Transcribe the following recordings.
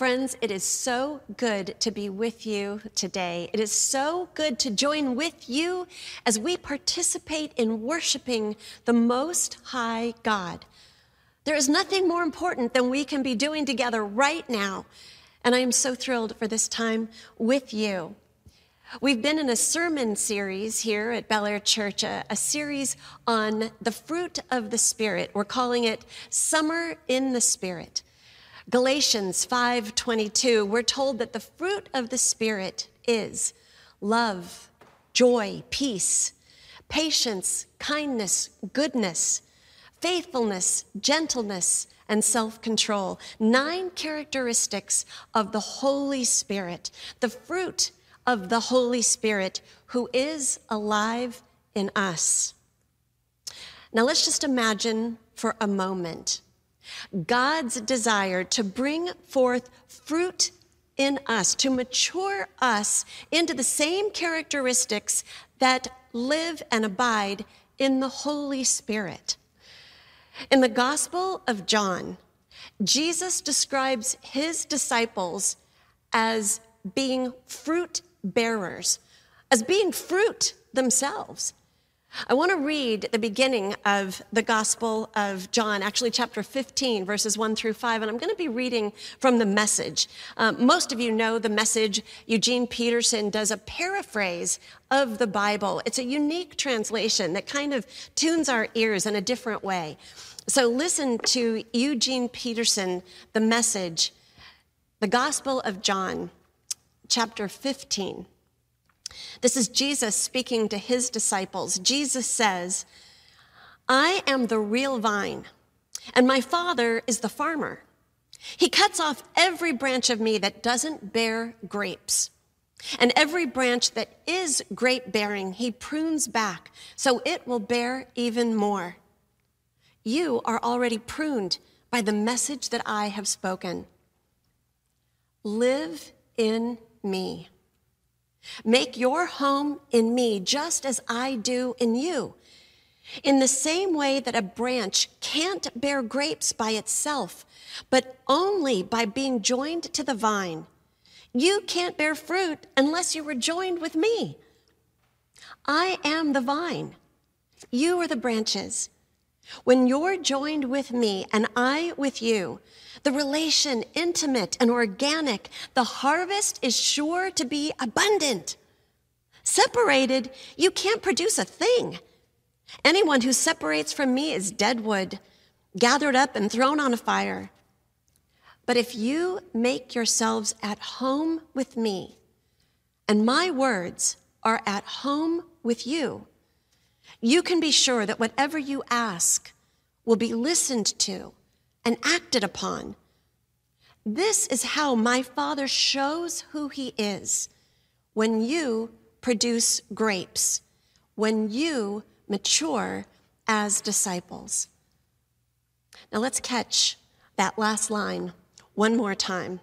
Friends, it is so good to be with you today. It is so good to join with you as we participate in worshiping the Most High God. There is nothing more important than we can be doing together right now. And I am so thrilled for this time with you. We've been in a sermon series here at Bel Air Church, a, a, series on the fruit of the Spirit. We're calling it Summer in the Spirit. Galatians 5:22, we're told that the fruit of the spirit is love, joy, peace, patience, kindness, goodness, faithfulness, gentleness, and self-control. Nine characteristics of the Holy Spirit, the fruit of the Holy Spirit who is alive in us. Now let's just imagine for a moment God's desire to bring forth fruit in us, to mature us into the same characteristics that live and abide in the Holy Spirit. In the Gospel of John, Jesus describes his disciples as being fruit bearers, as being fruit themselves. I want to read the beginning of the Gospel of John, actually, chapter 15, verses 1 through 5, and I'm going to be reading from the message. Um, most of you know the message. Eugene Peterson does a paraphrase of the Bible. It's a unique translation that kind of tunes our ears in a different way. So listen to Eugene Peterson, the message, the Gospel of John, chapter 15. This is Jesus speaking to his disciples. Jesus says, I am the real vine, and my Father is the farmer. He cuts off every branch of me that doesn't bear grapes. And every branch that is grape bearing, he prunes back so it will bear even more. You are already pruned by the message that I have spoken. Live in me. Make your home in me just as I do in you. In the same way that a branch can't bear grapes by itself, but only by being joined to the vine, you can't bear fruit unless you are joined with me. I am the vine. You are the branches. When you're joined with me and I with you, the relation intimate and organic, the harvest is sure to be abundant. Separated, you can't produce a thing. Anyone who separates from me is dead wood, gathered up and thrown on a fire. But if you make yourselves at home with me, and my words are at home with you, you can be sure that whatever you ask will be listened to and acted upon. This is how my Father shows who He is when you produce grapes, when you mature as disciples. Now let's catch that last line one more time.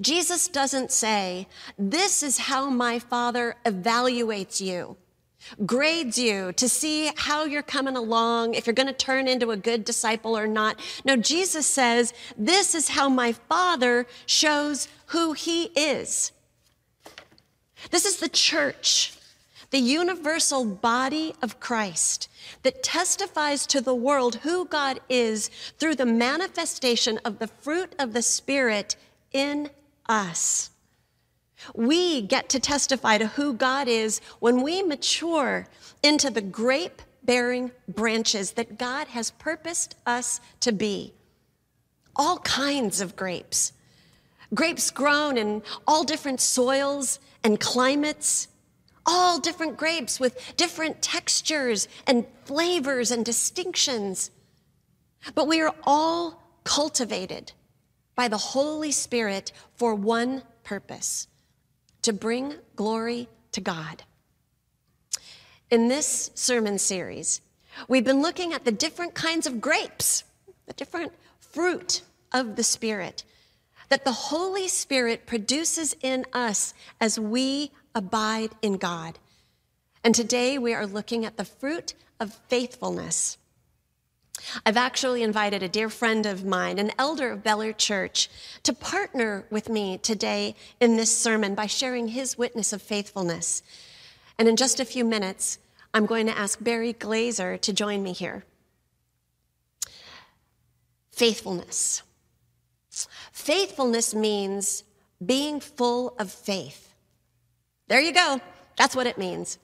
Jesus doesn't say, This is how my Father evaluates you grades you to see how you're coming along, if you're going to turn into a good disciple or not. No, Jesus says, This is how my Father shows who He is. This is the church, the universal body of Christ that testifies to the world who God is through the manifestation of the fruit of the Spirit in us. We get to testify to who God is when we mature into the grape bearing branches that God has purposed us to be. All kinds of grapes. Grapes grown in all different soils and climates, all different grapes with different textures and flavors and distinctions. But we are all cultivated by the Holy Spirit for one purpose to bring glory to God. In this sermon series, we've been looking at the different kinds of grapes, the different fruit of the Spirit that the Holy Spirit produces in us as we abide in God. And today we are looking at the fruit of faithfulness. I've actually invited a dear friend of mine, an elder of Bel Air Church, to partner with me today in this sermon by sharing his witness of faithfulness. And in just a few minutes, I'm going to ask Barry Glazer to join me here. Faithfulness. Faithfulness means being full of faith. There you go. That's what it means.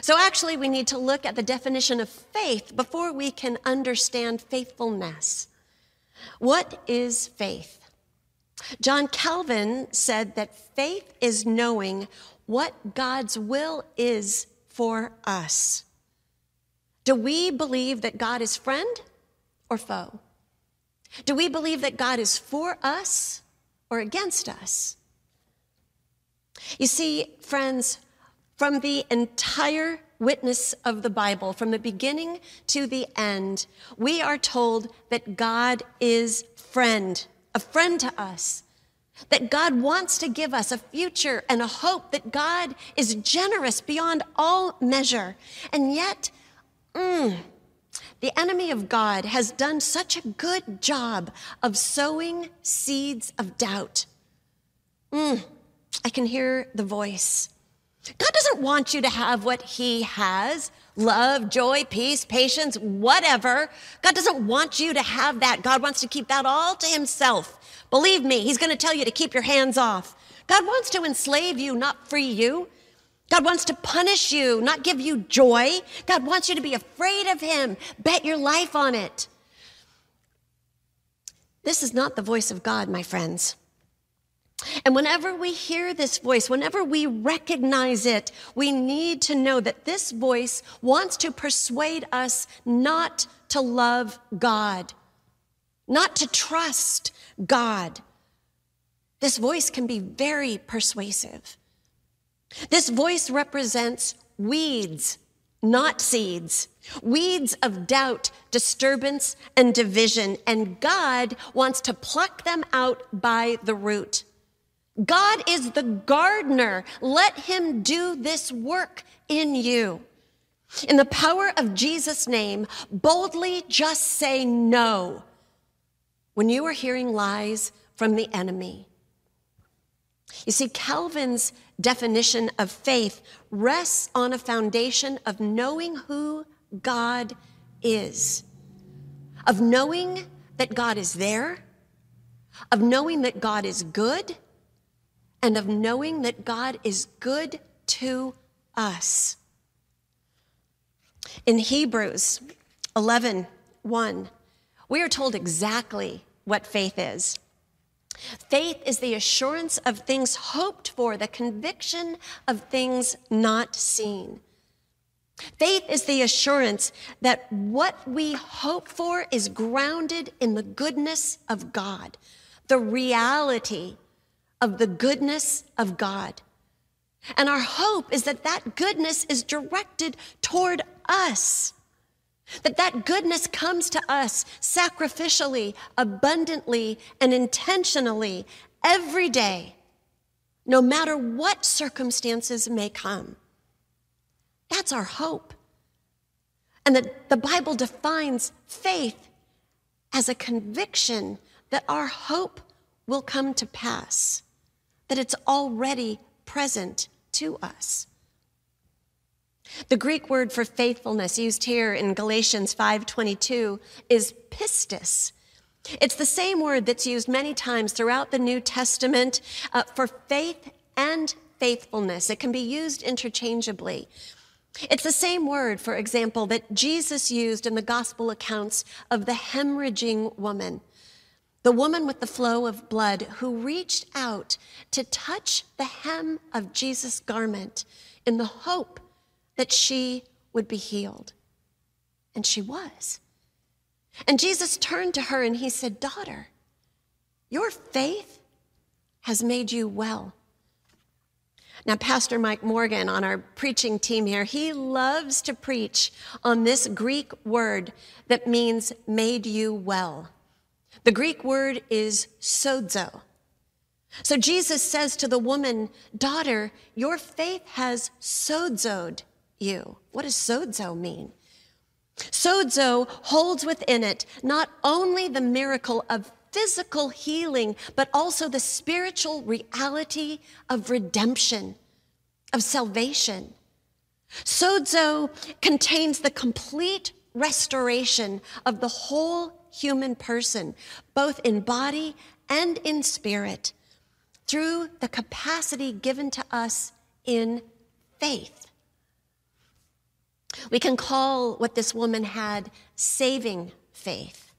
So, actually, we need to look at the definition of faith before we can understand faithfulness. What is faith? John Calvin said that faith is knowing what God's will is for us. Do we believe that God is friend or foe? Do we believe that God is for us or against us? You see, friends, from the entire witness of the Bible, from the beginning to the end, we are told that God is friend, a friend to us. That God wants to give us a future and a hope, that God is generous beyond all measure. And yet, mm, the enemy of God has done such a good job of sowing seeds of doubt. Mm, I can hear the voice. God doesn't want you to have what He has love, joy, peace, patience, whatever. God doesn't want you to have that. God wants to keep that all to Himself. Believe me, He's going to tell you to keep your hands off. God wants to enslave you, not free you. God wants to punish you, not give you joy. God wants you to be afraid of Him. Bet your life on it. This is not the voice of God, my friends. And whenever we hear this voice, whenever we recognize it, we need to know that this voice wants to persuade us not to love God, not to trust God. This voice can be very persuasive. This voice represents weeds, not seeds. Weeds of doubt, disturbance, and division. And God wants to pluck them out by the root. God is the gardener. Let him do this work in you. In the power of Jesus' name, boldly just say no when you are hearing lies from the enemy. You see, Calvin's definition of faith rests on a foundation of knowing who God is, of knowing that God is there, of knowing that God is good and of knowing that God is good to us. In Hebrews 11 1, we are told exactly what faith is. Faith is the assurance of things hoped for, the conviction of things not seen. Faith is the assurance that what we hope for is grounded in the goodness of God, the reality of the goodness of God. And our hope is that that goodness is directed toward us. That that goodness comes to us sacrificially, abundantly, and intentionally every day, no matter what circumstances may come. That's our hope. And that the Bible defines faith as a conviction that our hope will come to pass that it's already present to us. The Greek word for faithfulness used here in Galatians 5:22 is pistis. It's the same word that's used many times throughout the New Testament uh, for faith and faithfulness. It can be used interchangeably. It's the same word, for example, that Jesus used in the gospel accounts of the hemorrhaging woman the woman with the flow of blood who reached out to touch the hem of Jesus' garment in the hope that she would be healed. And she was. And Jesus turned to her and he said, Daughter, your faith has made you well. Now, Pastor Mike Morgan on our preaching team here, he loves to preach on this Greek word that means made you well. The Greek word is sozo. So Jesus says to the woman, Daughter, your faith has sozoed you. What does sozo mean? Sozo holds within it not only the miracle of physical healing, but also the spiritual reality of redemption, of salvation. Sozo contains the complete restoration of the whole human person, both in body and in spirit, through the capacity given to us in faith. We can call what this woman had saving faith.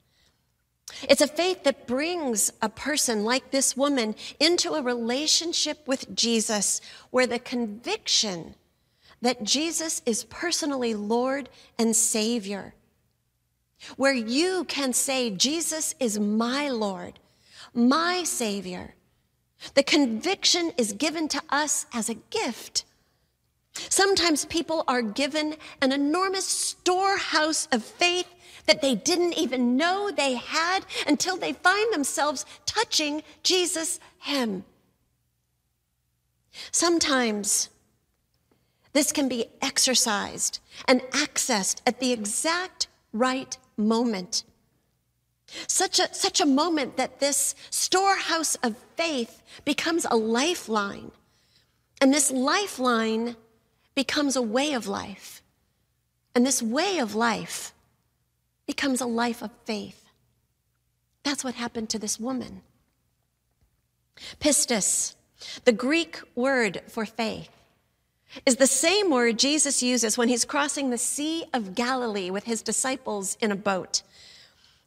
It's a faith that brings a person like this woman into a relationship with Jesus where the conviction that Jesus is personally Lord and Savior, where you can say, Jesus is my Lord, my Savior. The conviction is given to us as a gift. Sometimes people are given an enormous storehouse of faith that they didn't even know they had until they find themselves touching Jesus' hem. Sometimes this can be exercised and accessed at the exact right moment. Such a, such a moment that this storehouse of faith becomes a lifeline. And this lifeline becomes a way of life. And this way of life becomes a life of faith. That's what happened to this woman. Pistis, the Greek word for faith, is the same word Jesus uses when he's crossing the Sea of Galilee with his disciples in a boat.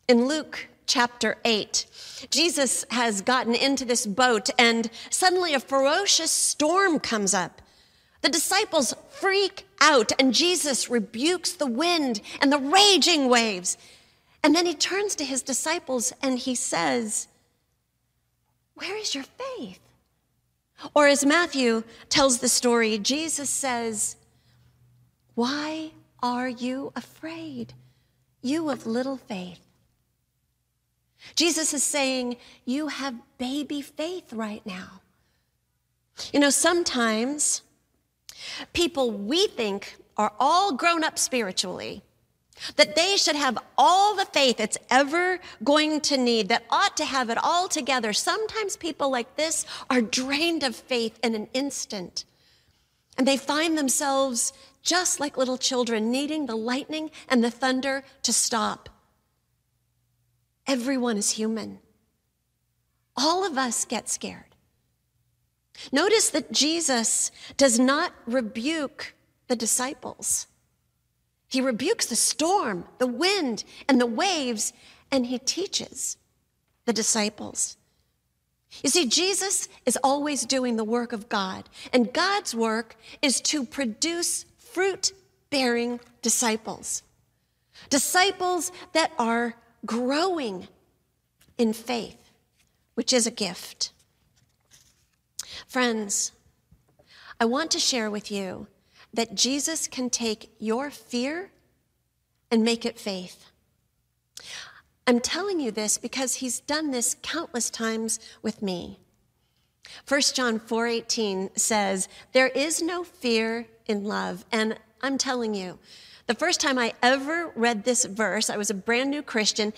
In Luke chapter 8, Jesus has gotten into this boat and suddenly a ferocious storm comes up. The disciples freak out, and Jesus rebukes the wind and the raging waves. And then he turns to his disciples and he says, Where is your faith? Or as Matthew tells the story, Jesus says, Why are you afraid, you of little faith? Jesus is saying, You have baby faith right now. You know, sometimes people we think are all grown up spiritually, that they should have all the faith it's ever going to need, that ought to have it all together. Sometimes people like this are drained of faith in an instant. And they find themselves just like little children, needing the lightning and the thunder to stop. Everyone is human. All of us get scared. Notice that Jesus does not rebuke the disciples. He rebukes the storm, the wind, and the waves, and he teaches the disciples. You see, Jesus is always doing the work of God, and God's work is to produce fruit bearing disciples. Disciples that are growing in faith, which is a gift. Friends, I want to share with you that Jesus can take your fear and make it faith. I'm telling you this because he's done this countless times with me. 1 John 4:18 says, "There is no fear in love." And I'm telling you, the first time I ever read this verse, I was a brand new Christian,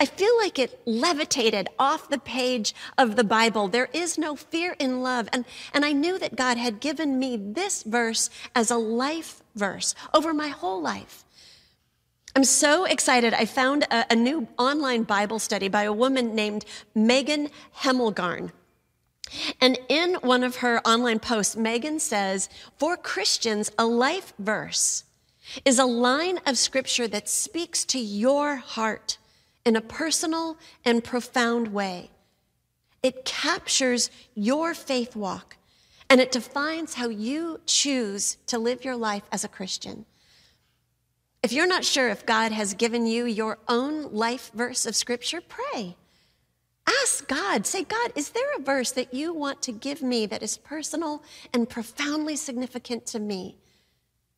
I feel like it levitated off the page of the Bible. There is no fear in love. And, and I knew that God had given me this verse as a life verse over my whole life. I'm so excited. I found a, a new online Bible study by a woman named Megan Hemmelgarn. And in one of her online posts, Megan says, For Christians, a life verse is a line of scripture that speaks to your heart in a personal and profound way. It captures your faith walk and it defines how you choose to live your life as a Christian. If you're not sure if God has given you your own life verse of scripture, pray. Ask God. Say, God, is there a verse that you want to give me that is personal and profoundly significant to me?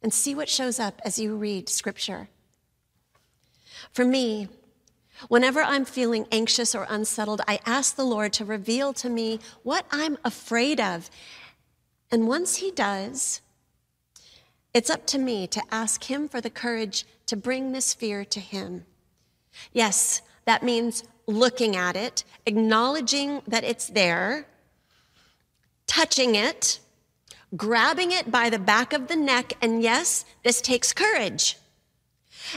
And see what shows up as you read scripture. For me, Whenever I'm feeling anxious or unsettled, I ask the Lord to reveal to me what I'm afraid of. And once He does, it's up to me to ask Him for the courage to bring this fear to Him. Yes, that means looking at it, acknowledging that it's there, touching it, grabbing it by the back of the neck, and yes, this takes courage.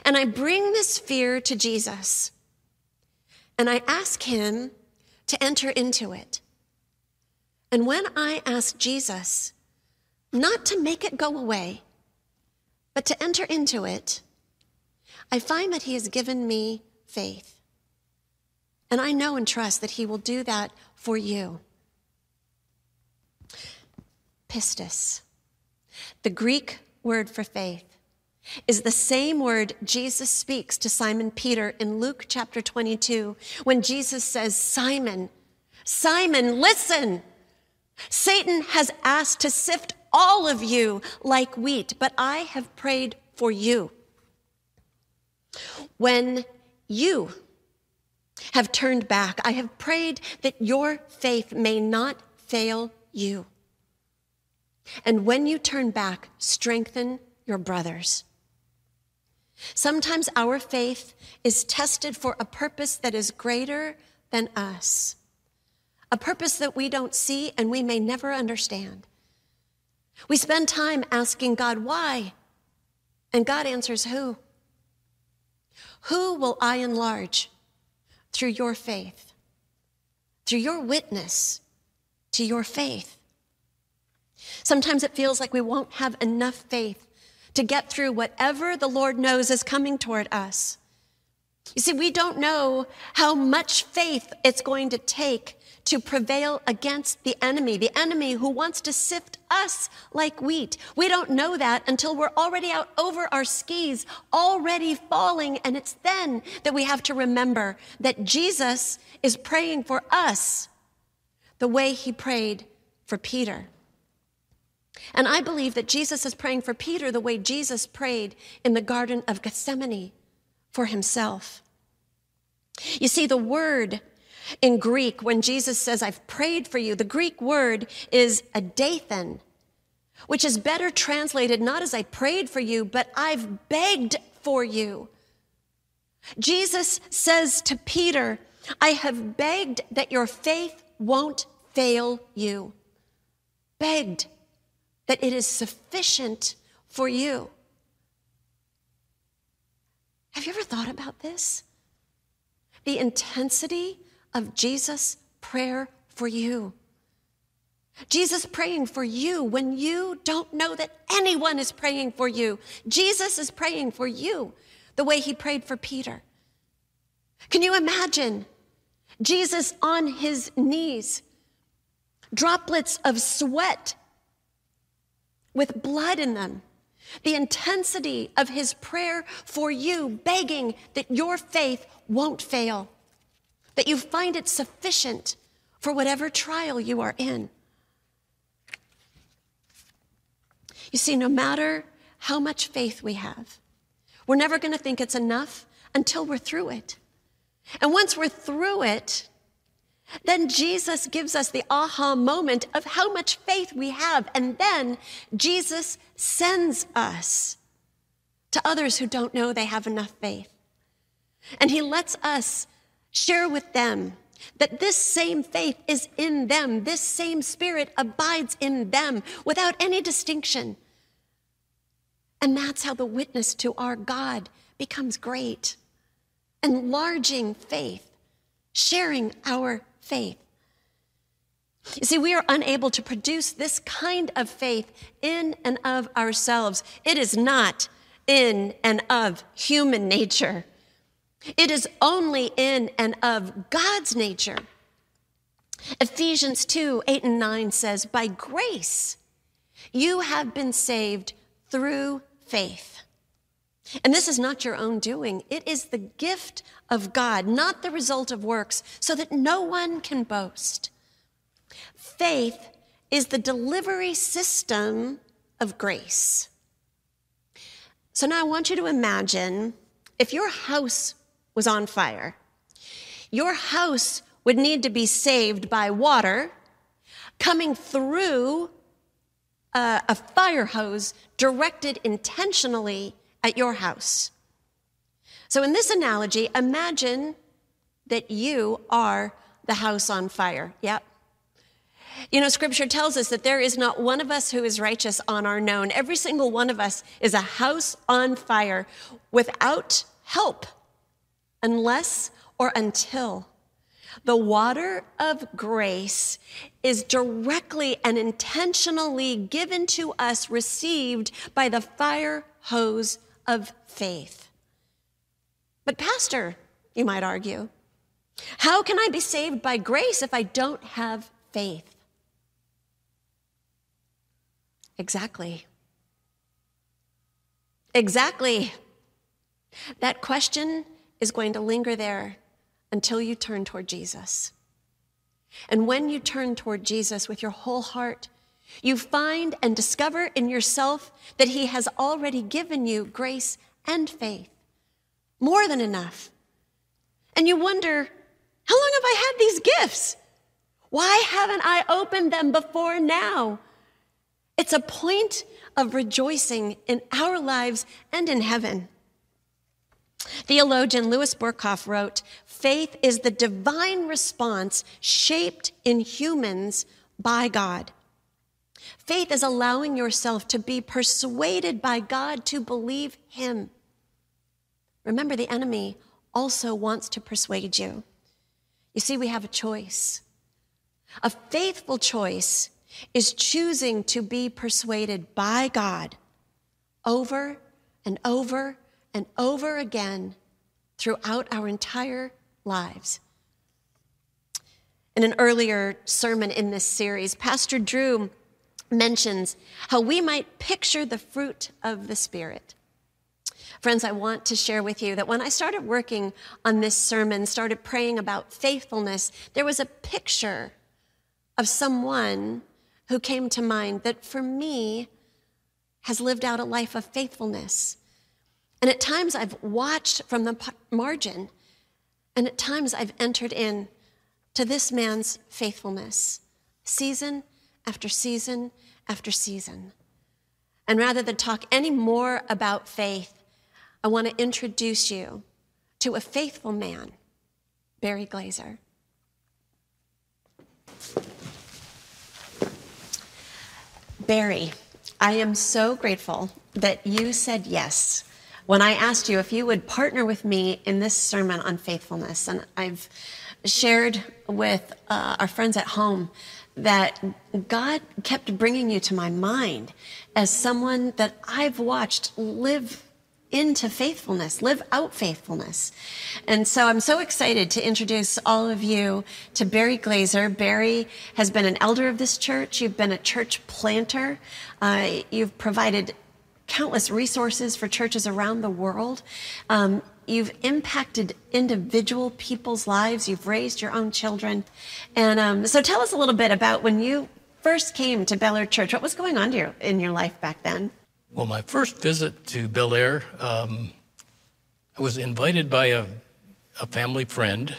And I bring this fear to Jesus, and I ask Him to enter into it. And when I ask Jesus not to make it go away, but to enter into it, I find that He has given me faith. And I know and trust that He will do that for you. Pistis, the Greek word for faith, is the same word Jesus speaks to Simon Peter in Luke chapter 22 when Jesus says, Simon, Simon, listen. Satan has asked to sift all of you like wheat, but I have prayed for you. When you have turned back, I have prayed that your faith may not fail you. And when you turn back, strengthen your brothers. Sometimes our faith is tested for a purpose that is greater than us, a purpose that we don't see and we may never understand. We spend time asking God, why? And God answers, who? Who will I enlarge through your faith, through your witness to your faith? Sometimes it feels like we won't have enough faith to get through whatever the Lord knows is coming toward us. You see, we don't know how much faith it's going to take to prevail against the enemy, the enemy who wants to sift us like wheat. We don't know that until we're already out over our skis, already falling. And it's then that we have to remember that Jesus is praying for us the way he prayed for Peter. And I believe that Jesus is praying for Peter the way Jesus prayed in the Garden of Gethsemane for himself. You see, the word in Greek, when Jesus says, I've prayed for you, the Greek word is adathen, which is better translated not as I prayed for you, but I've begged for you. Jesus says to Peter, I have begged that your faith won't fail you. Begged that it is sufficient for you. Have you ever thought about this? The intensity of Jesus' prayer for you. Jesus praying for you when you don't know that anyone is praying for you. Jesus is praying for you the way he prayed for Peter. Can you imagine Jesus on his knees, droplets of sweat with blood in them? The intensity of his prayer for you, begging that your faith won't fail that you find it sufficient for whatever trial you are in. You see, no matter how much faith we have, we're never going to think it's enough until we're through it. And once we're through it, then Jesus gives us the aha moment of how much faith we have. And then Jesus sends us to others who don't know they have enough faith. And he lets us Share with them that this same faith is in them, this same spirit abides in them without any distinction. And that's how the witness to our God becomes great. Enlarging faith, sharing our faith. You see, we are unable to produce this kind of faith in and of ourselves. It is not in and of human nature. It is only in and of God's nature. Ephesians 2 8 and 9 says, By grace you have been saved through faith. And this is not your own doing, it is the gift of God, not the result of works, so that no one can boast. Faith is the delivery system of grace. So now I want you to imagine if your house was on fire. Your house would need to be saved by water coming through a, a fire hose directed intentionally at your house. So, in this analogy, imagine that you are the house on fire. Yep. You know, scripture tells us that there is not one of us who is righteous on our known. Every single one of us is a house on fire without help unless or until the water of grace is directly and intentionally given to us, received by the fire hose of faith. But, Pastor, you might argue, how can I be saved by grace if I don't have faith? Exactly. Exactly. That question is going to linger there until you turn toward Jesus. And when you turn toward Jesus with your whole heart, you find and discover in yourself that He has already given you grace and faith, more than enough. And you wonder, how long have I had these gifts? Why haven't I opened them before now? It's a point of rejoicing in our lives and in heaven. Theologian Louis Berkhof wrote Faith is the divine response shaped in humans by God. Faith is allowing yourself to be persuaded by God to believe Him. Remember, the enemy also wants to persuade you. You see, we have a choice. A faithful choice is choosing to be persuaded by God over and over and over again throughout our entire lives. In an earlier sermon in this series, Pastor Drew mentions how we might picture the fruit of the Spirit. Friends, I want to share with you that when I started working on this sermon, started praying about faithfulness, there was a picture of someone who came to mind that for me has lived out a life of faithfulness. And at times I've watched from the margin, and at times I've entered in to this man's faithfulness, season after season after season. And rather than talk any more about faith, I want to introduce you to a faithful man, Barry Glazer. Barry, I am so grateful that you said yes when I asked you if you would partner with me in this sermon on faithfulness. And I've shared with uh, our friends at home that God kept bringing you to my mind as someone that I've watched live into faithfulness, live out faithfulness. And so I'm so excited to introduce all of you to Barry Glazer. Barry has been an elder of this church. You've been a church planter. Uh, you've provided countless resources for churches around the world. Um, you've impacted individual people's lives. You've raised your own children. And um, so tell us a little bit about when you first came to Bel Air Church. What was going on your, in your life back then? Well, my first visit to Bel Air, um, I was invited by a, a family friend.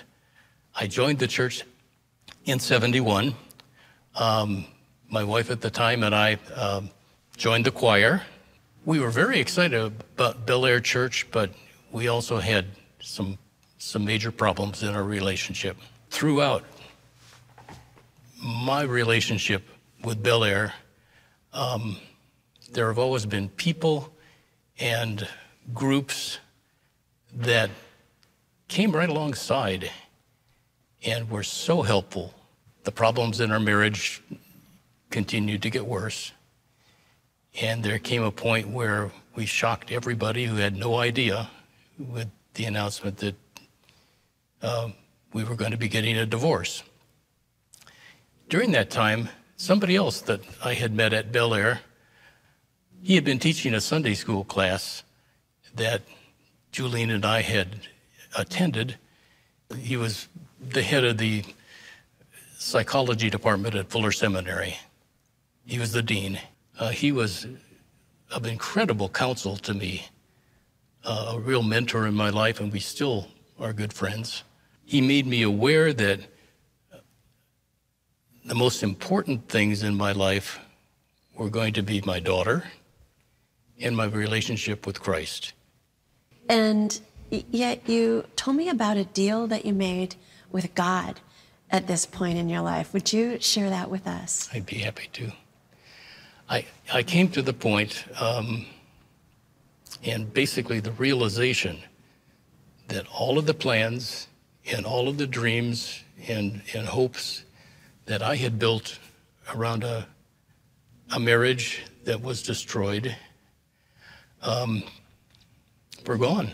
I joined the church in 71. Um, my wife at the time and I um, joined the choir we were very excited about Bel Air Church, but we also had some some major problems in our relationship. Throughout my relationship with Bel Air, um, there have always been people and groups that came right alongside and were so helpful. The problems in our marriage continued to get worse. And there came a point where we shocked everybody who had no idea with the announcement that uh, we were going to be getting a divorce. During that time, somebody else that I had met at Bel Air, he had been teaching a Sunday school class that Julian and I had attended. He was the head of the psychology department at Fuller Seminary. He was the dean. Uh, he was of incredible counsel to me, uh, a real mentor in my life, and we still are good friends. He made me aware that the most important things in my life were going to be my daughter and my relationship with Christ. And yet you told me about a deal that you made with God at this point in your life. Would you share that with us? I'd be happy to. I, I came to the point, um, and basically the realization that all of the plans and all of the dreams and, and hopes that I had built around a, a marriage that was destroyed um, were gone.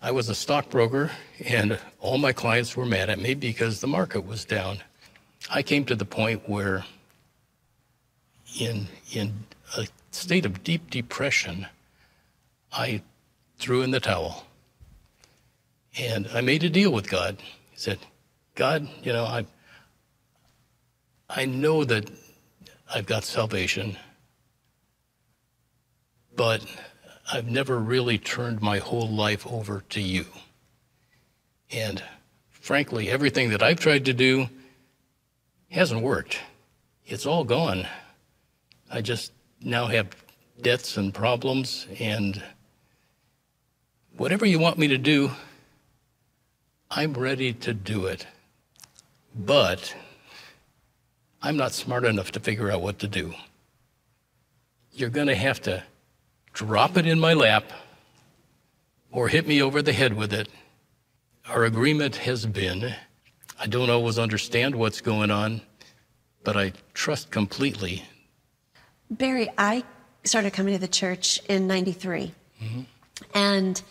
I was a stockbroker, and all my clients were mad at me because the market was down. I came to the point where, in, in a state of deep depression, I threw in the towel. And I made a deal with God. He said, God, you know, I, I know that I've got salvation, but I've never really turned my whole life over to you. And frankly, everything that I've tried to do hasn't worked. It's all gone. I just now have debts and problems, and whatever you want me to do, I'm ready to do it. But I'm not smart enough to figure out what to do. You're going to have to drop it in my lap or hit me over the head with it. Our agreement has been I don't always understand what's going on, but I trust completely. Barry, I started coming to the church in 93. Mm-hmm. And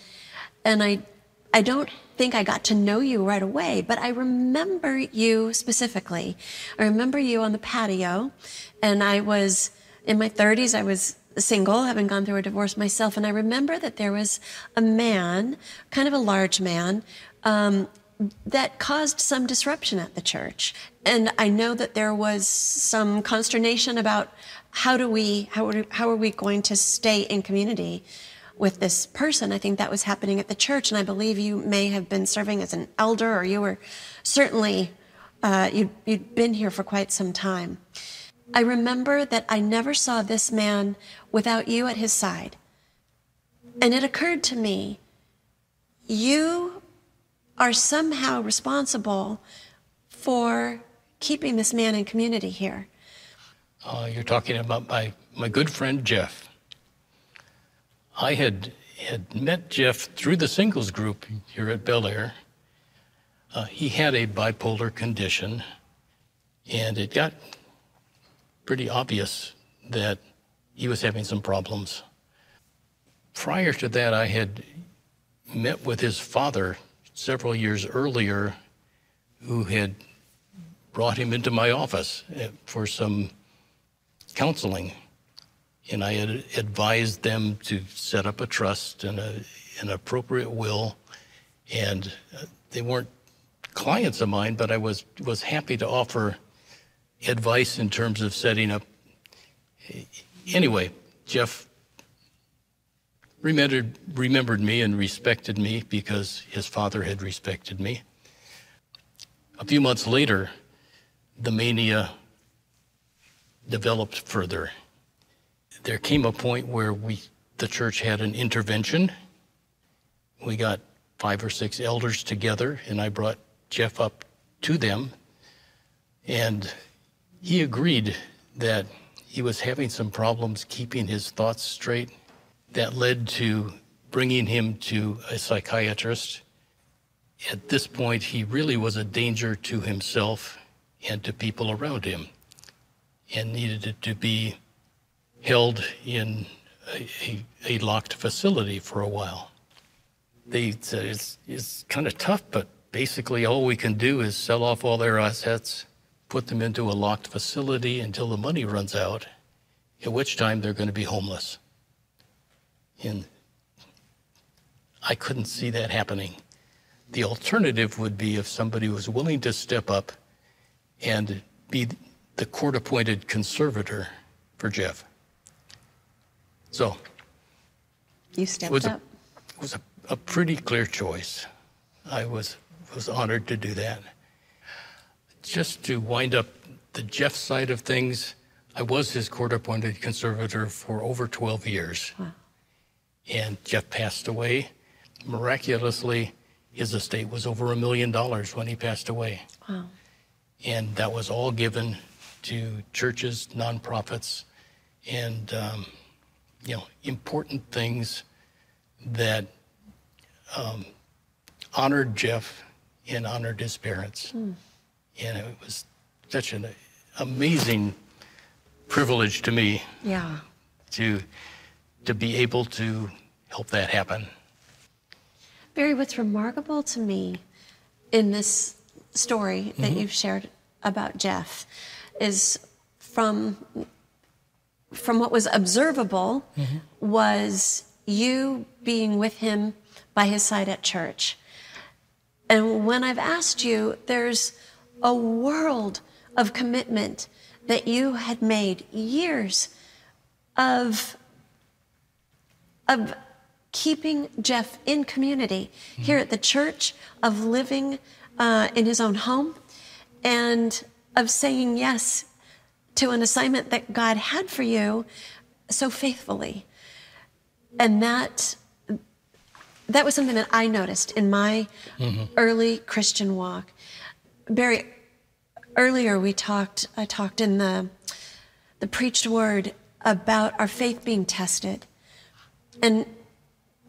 and I I don't think I got to know you right away, but I remember you specifically. I remember you on the patio, and I was in my 30s, I was single, having gone through a divorce myself, and I remember that there was a man, kind of a large man, um, that caused some disruption at the church. And I know that there was some consternation about how do we, how are, how are we going to stay in community with this person. I think that was happening at the church, and I believe you may have been serving as an elder, or you were certainly uh, you'd, you'd been here for quite some time. I remember that I never saw this man without you at his side. And it occurred to me, you are somehow responsible for keeping this man in community here. Uh, you're talking about my, my good friend Jeff. I had had met Jeff through the singles group here at Bel Air. Uh, he had a bipolar condition, and it got pretty obvious that he was having some problems. Prior to that, I had met with his father several years earlier, who had brought him into my office uh, for some counseling and I had advised them to set up a trust and a, an appropriate will. And uh, they weren't clients of mine, but I was, was happy to offer advice in terms of setting up. Anyway, Jeff remembered, remembered me and respected me because his father had respected me. A few months later, the mania developed further there came a point where we, the church had an intervention. We got five or six elders together, and I brought Jeff up to them. And he agreed that he was having some problems keeping his thoughts straight. That led to bringing him to a psychiatrist. At this point, he really was a danger to himself and to people around him and needed it to be held in a, a, a locked facility for a while. They said it's, it's kind of tough, but basically all we can do is sell off all their assets, put them into a locked facility until the money runs out, at which time they're going to be homeless. And I couldn't see that happening. The alternative would be if somebody was willing to step up and be the court appointed conservator for Jeff. So you stepped was up. A, it was a, a pretty clear choice. I was was honored to do that. Just to wind up the Jeff side of things, I was his court-appointed conservator for over 12 years. Wow. And Jeff passed away. miraculously, his estate was over a million dollars when he passed away. Wow. And that was all given to churches, nonprofits, and um, you know important things that um, honored Jeff and honored his parents. And it was such an amazing privilege to me Yeah. to to be able to help that happen. Barry, what's remarkable to me in this story that you've shared about Jeff is from from what was observable was you being with him by his side at church. And when I've asked you, there's a world of commitment that you had made years of of keeping Jeff in community here at the church, of living uh, in his own home, and of saying yes to an assignment that God had for you so faithfully. And that that was something that I noticed in my mm-hmm. early Christian walk. Barry, earlier we talked. I talked in the the preached word about our faith being tested, and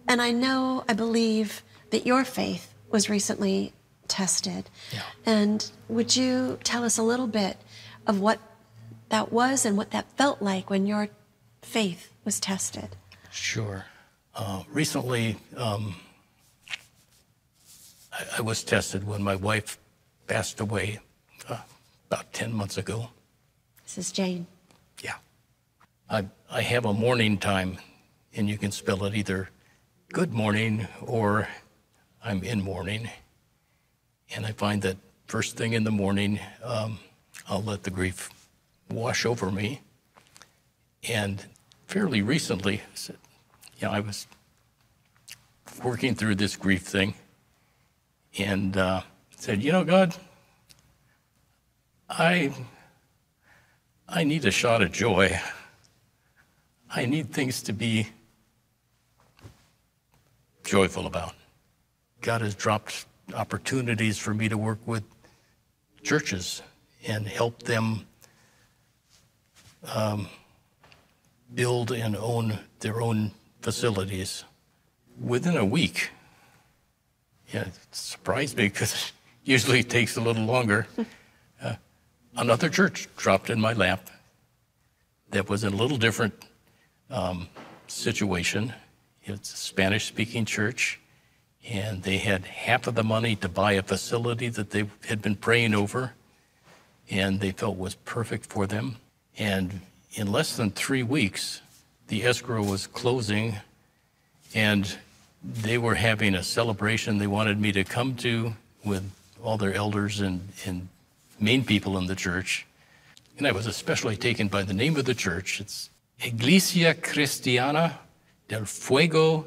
and I know, I believe that your faith was recently tested. Yeah. And would you tell us a little bit of what that was and what that felt like when your faith was tested? Sure. Uh, recently, um, I, I was tested when my wife passed away uh, about 10 months ago. This is Jane. Yeah. I, I have a morning time, and you can spell it either good morning or I'm in mourning. And I find that first thing in the morning, um, I'll let the grief wash over me. And fairly recently, I said, yeah, I was working through this grief thing and uh, said, you know, God, I I need a shot of joy. I need things to be joyful about. God has dropped opportunities for me to work with churches and help them um, build and own their own facilities. Within a week, yeah, it surprised me because usually it takes a little longer. Uh, another church dropped in my lap that was in a little different um, situation. It's a Spanish speaking church, and they had half of the money to buy a facility that they had been praying over, and they felt was perfect for them. And in less than three weeks, the escrow was closing, and they were having a celebration they wanted me to come to with all their elders and, and main people in the church. And I was especially taken by the name of the church. It's Iglesia Cristiana del Fuego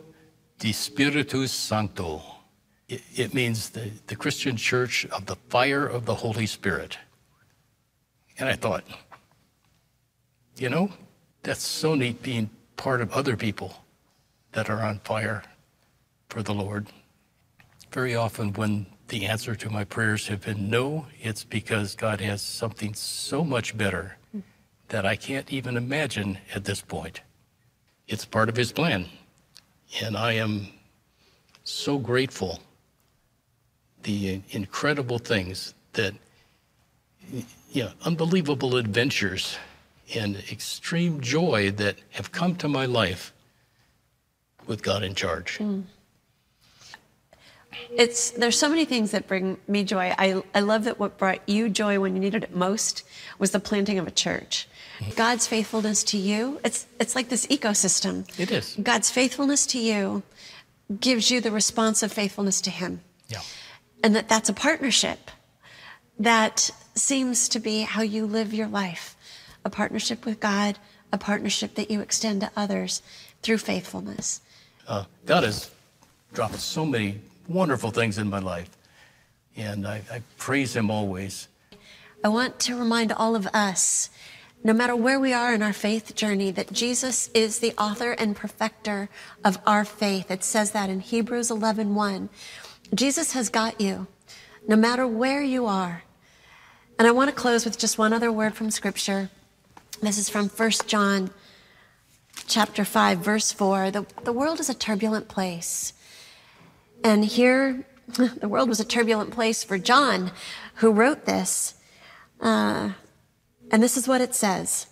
de Spiritus Santo. It, it means the, the Christian church of the fire of the Holy Spirit. And I thought, you know, that's so neat being part of other people that are on fire for the Lord. Very often, when the answer to my prayers have been no, it's because God has something so much better that I can't even imagine at this point. It's part of His plan. And I am so grateful the incredible things that, you know, unbelievable adventures and extreme joy that have come to my life with God in charge. Hmm. It's there's so many things that bring me joy. I, I love that what brought you joy when you needed it most was the planting of a church. Hmm. God's faithfulness to you, it's it's like this ecosystem. It is. God's faithfulness to you gives you the response of faithfulness to him. Yeah. And that that's a partnership. That seems to be how you live your life. A partnership with God, a partnership that you extend to others through faithfulness. Uh, God has dropped so many wonderful things in my life, and I, I praise Him always. I want to remind all of us no matter where we are in our faith journey, that Jesus is the author and perfecter of our faith. It says that in Hebrews 11 1. Jesus has got you, no matter where you are. And I want to close with just one other word from Scripture. This is from 1 John chapter 5, verse 4. The, the world is a turbulent place. And here, the world was a turbulent place for John, who wrote this. Uh, and this is what it says.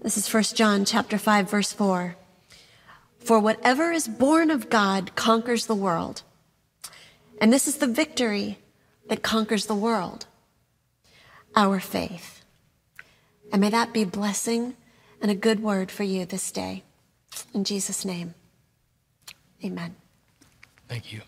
This is 1 John chapter 5 verse 4. For whatever is born of God conquers the world. And this is the victory that conquers the world. Our faith. And may that be blessing and a good word for you this day. In Jesus' name. Amen. Thank you.